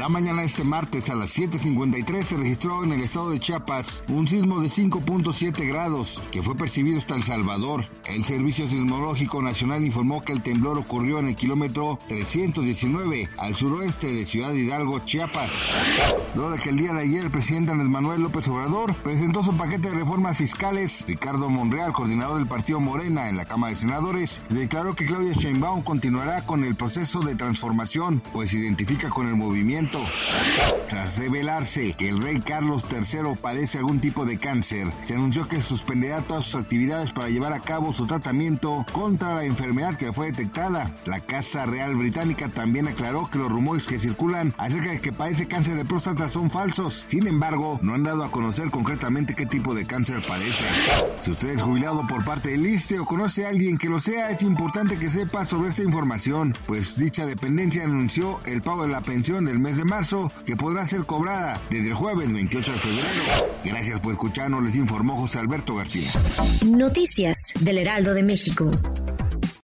La mañana este martes a las 7.53 se registró en el estado de Chiapas un sismo de 5.7 grados que fue percibido hasta El Salvador. El Servicio Sismológico Nacional informó que el temblor ocurrió en el kilómetro 319 al suroeste de Ciudad Hidalgo, Chiapas. Luego de que el día de ayer el presidente Andrés Manuel López Obrador presentó su paquete de reformas fiscales, Ricardo Monreal, coordinador del partido Morena en la Cámara de Senadores, declaró que Claudia Sheinbaum continuará con el proceso de transformación, pues se identifica con el movimiento tras revelarse que el rey Carlos III padece algún tipo de cáncer, se anunció que suspenderá todas sus actividades para llevar a cabo su tratamiento contra la enfermedad que fue detectada. La Casa Real Británica también aclaró que los rumores que circulan acerca de que padece cáncer de próstata son falsos. Sin embargo, no han dado a conocer concretamente qué tipo de cáncer padece. Si usted es jubilado por parte del ISTE o conoce a alguien que lo sea, es importante que sepa sobre esta información, pues dicha dependencia anunció el pago de la pensión del mes de marzo que podrá ser cobrada desde el jueves 28 de febrero. Gracias por escucharnos, les informó José Alberto García. Noticias del Heraldo de México.